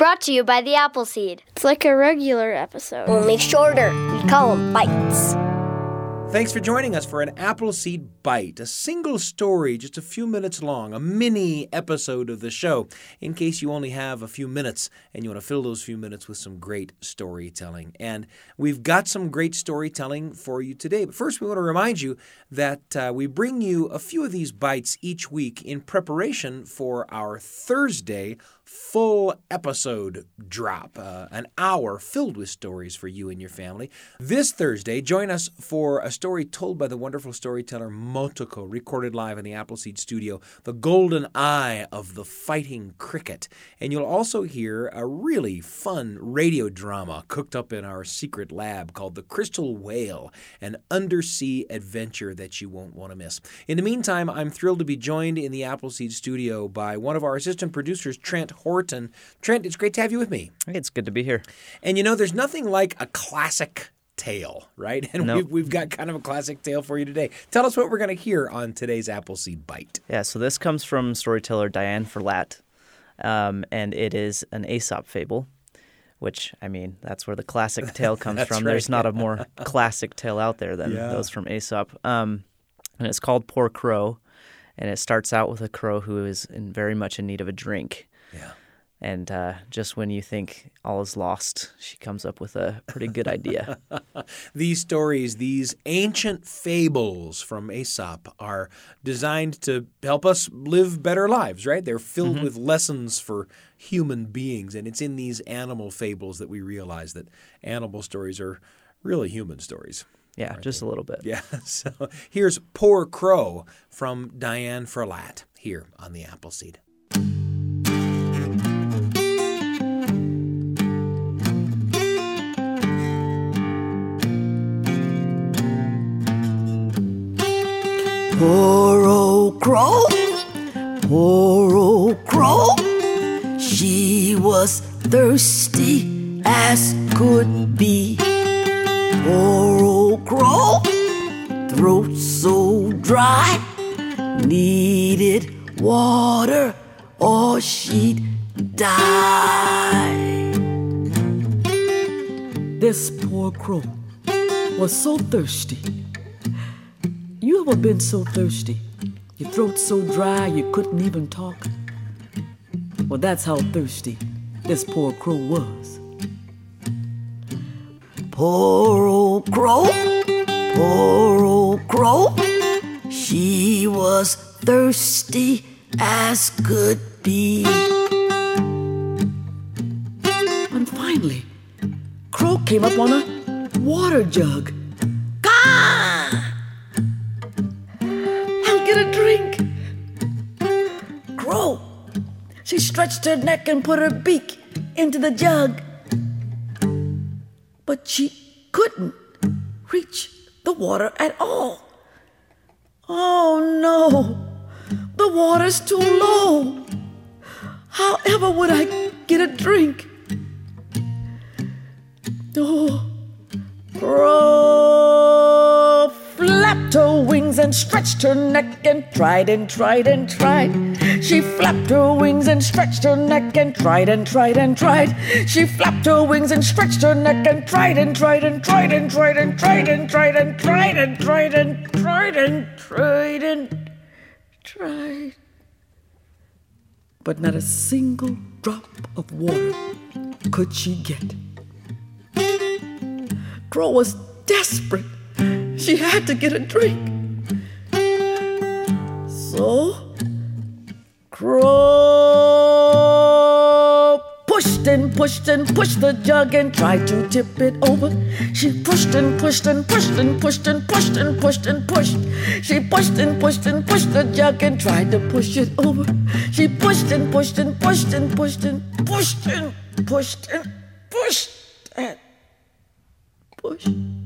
Brought to you by the Appleseed. It's like a regular episode. Only shorter. We call them bites. Thanks for joining us for an Appleseed Bite, a single story just a few minutes long, a mini episode of the show, in case you only have a few minutes and you want to fill those few minutes with some great storytelling. And we've got some great storytelling for you today. But first, we want to remind you that uh, we bring you a few of these bites each week in preparation for our Thursday full episode drop, uh, an hour filled with stories for you and your family. This Thursday, join us for a story told by the wonderful storyteller Motoko, recorded live in the Appleseed studio, The Golden Eye of the Fighting Cricket. And you'll also hear a really fun radio drama cooked up in our secret lab called The Crystal Whale, an undersea adventure that you won't want to miss. In the meantime, I'm thrilled to be joined in the Appleseed studio by one of our assistant producers, Trent Horton. Trent, it's great to have you with me. It's good to be here. And you know, there's nothing like a classic tale, right? And Nope. we've, we've got kind of a classic tale for you today. Tell us what we're going to hear on today's Appleseed Bite. Yeah, so this comes from storyteller Diane Ferlatte, um, and it is an Aesop fable, which, I mean, that's where the classic tale comes from. right. There's not a more classic tale out there than Yeah. those from Aesop. Um, and it's called Poor Crow, and it starts out with a crow who is in very much in need of a drink. Yeah. And uh, just when you think all is lost, she comes up with a pretty good idea. These stories, these ancient fables from Aesop, are designed to help us live better lives, right? They're filled with lessons for human beings. And it's in these animal fables that we realize that animal stories are really human stories. Yeah, just a little bit. Yeah. So here's Poor Crow from Diane Ferlatte here on the Appleseed. Poor old crow, poor old crow. She was thirsty as could be. Poor old crow, throat so dry, needed water or she'd die. This poor crow was so thirsty. You ever been so thirsty? Your throat so dry you couldn't even talk? Well, that's how thirsty this poor crow was. Poor old crow, poor old crow. She was thirsty as could be. And finally, Crow came up on a water jug. Crow. She stretched her neck and put her beak into the jug. But she couldn't reach the water at all. Oh no, the water's too low. However would I get a drink? Oh, Crow her wings and stretched her neck and tried and tried and tried. She flapped her wings and stretched her neck and tried and tried and tried. She flapped her wings and stretched her neck and tried and tried and tried and tried and tried and tried and tried and tried and tried and tried and tried. But not a single drop of water could she get. Crow was desperate. She had to get a drink. So, Crow pushed and pushed and pushed the jug and tried to tip it over. She pushed and pushed and pushed and pushed and pushed and pushed and pushed. She pushed and pushed and pushed the jug and tried to push it over. She pushed and pushed and pushed and pushed and pushed and pushed and pushed and pushed.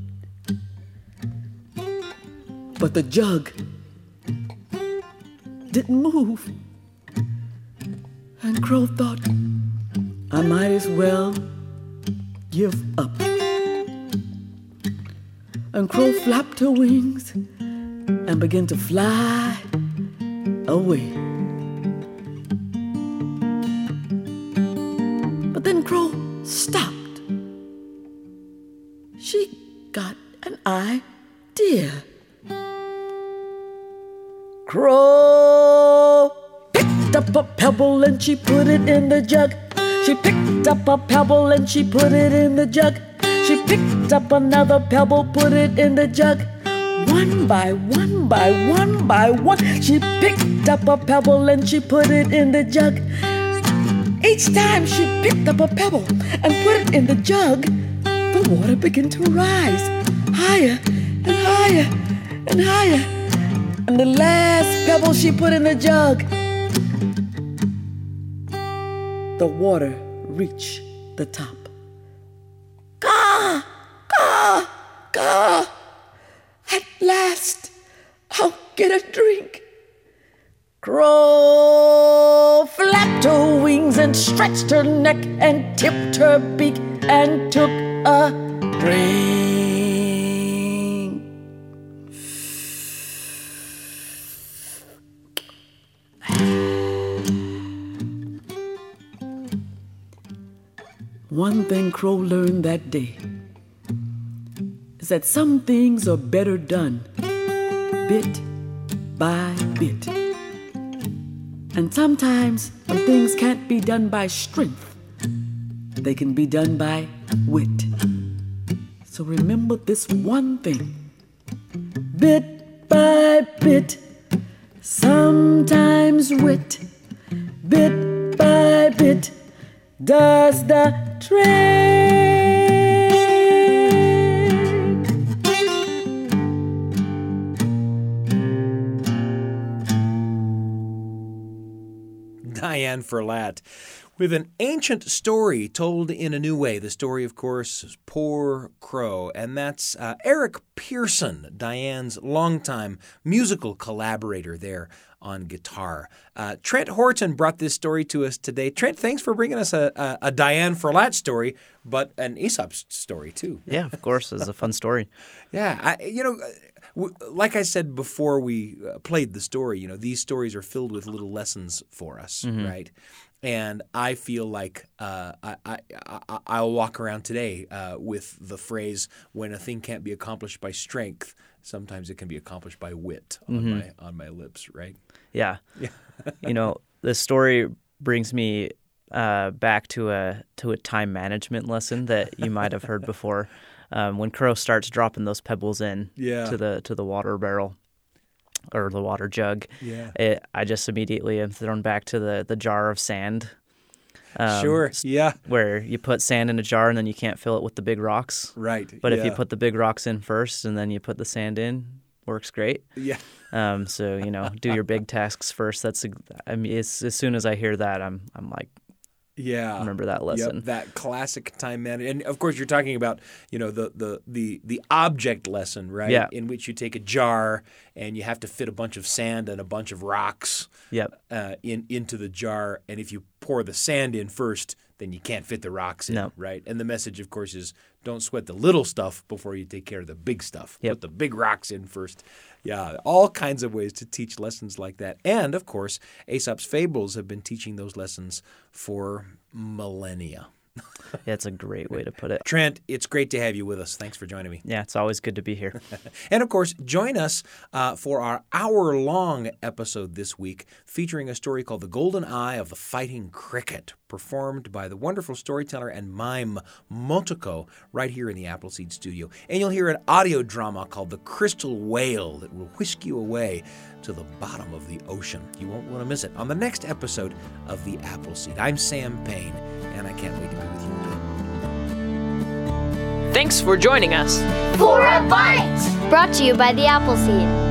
But the jug didn't move. And Crow thought, I might as well give up. And Crow flapped her wings and began to fly away. But then Crow stopped. She got an idea. And she put it in the jug. She picked up a pebble and she put it in the jug. She picked up another pebble, put it in the jug. One by one by one by one, she picked up a pebble and she put it in the jug. Each time she picked up a pebble and put it in the jug, the water began to rise higher and higher and higher. And the last pebble she put in the jug, the water reached the top. Gah! Gah! Gah! At last, I'll get a drink. Crow flapped her wings and stretched her neck and tipped her beak and took a drink. One thing Crow learned that day is that some things are better done bit by bit. And sometimes when things can't be done by strength, they can be done by wit. So remember this one thing bit by bit, sometimes wit, bit by bit, does the trick. Diane Ferlatte with an ancient story told in a new way. The story, of course, is Poor Crow, and that's uh, Eric Pearson, Diane's longtime musical collaborator there on guitar. Uh, Trent Horton brought this story to us today. Trent, thanks for bringing us a, a, a Diane Ferlatte story, but an Aesop story too. Yeah, of course, it's a fun story. Yeah, I, you know, like I said before we uh, played the story, you know, these stories are filled with little lessons for us, right? And I feel like uh, I, I, I, I'll walk around today uh, with the phrase, when a thing can't be accomplished by strength, sometimes it can be accomplished by wit on, my, on my lips, right? Yeah. you know, the story brings me uh, back to a to a time management lesson that you might have heard before. Um, when Crow starts dropping those pebbles in Yeah. to the to the water barrel or the water jug, Yeah. it, I just immediately am thrown back to the, the jar of sand. Um, sure. Yeah. Where you put sand in a jar and then you can't fill it with the big rocks. Right. But if you put the big rocks in first and then you put the sand in, works great. Yeah. Um, so you know, do your big tasks first. That's I mean, it's, as soon as I hear that, I'm I'm like, Yeah, Remember that lesson. Yep, that classic time management, and of course you're talking about you know the the the the object lesson, right? Yeah. In which you take a jar and you have to fit a bunch of sand and a bunch of rocks yep, uh, in into the jar, and if you pour the sand in first, then you can't fit the rocks in, No. right? And the message, of course, is don't sweat the little stuff before you take care of the big stuff. Yep. Put the big rocks in first. Yeah, all kinds of ways to teach lessons like that. And of course, Aesop's fables have been teaching those lessons for millennia. That's a great way to put it. Trent, it's great to have you with us. Thanks for joining me. Yeah, it's always good to be here. And of course, join us uh, for our hour long episode this week featuring a story called The Golden Eye of the Fighting Cricket, performed by the wonderful storyteller and mime Motoko right here in the Appleseed studio. And you'll hear an audio drama called The Crystal Whale that will whisk you away to the bottom of the ocean. You won't want to miss it on the next episode of The Appleseed. I'm Sam Payne, and I can't wait to be with you again. Thanks for joining us. For a bite! Brought to you by the Appleseed.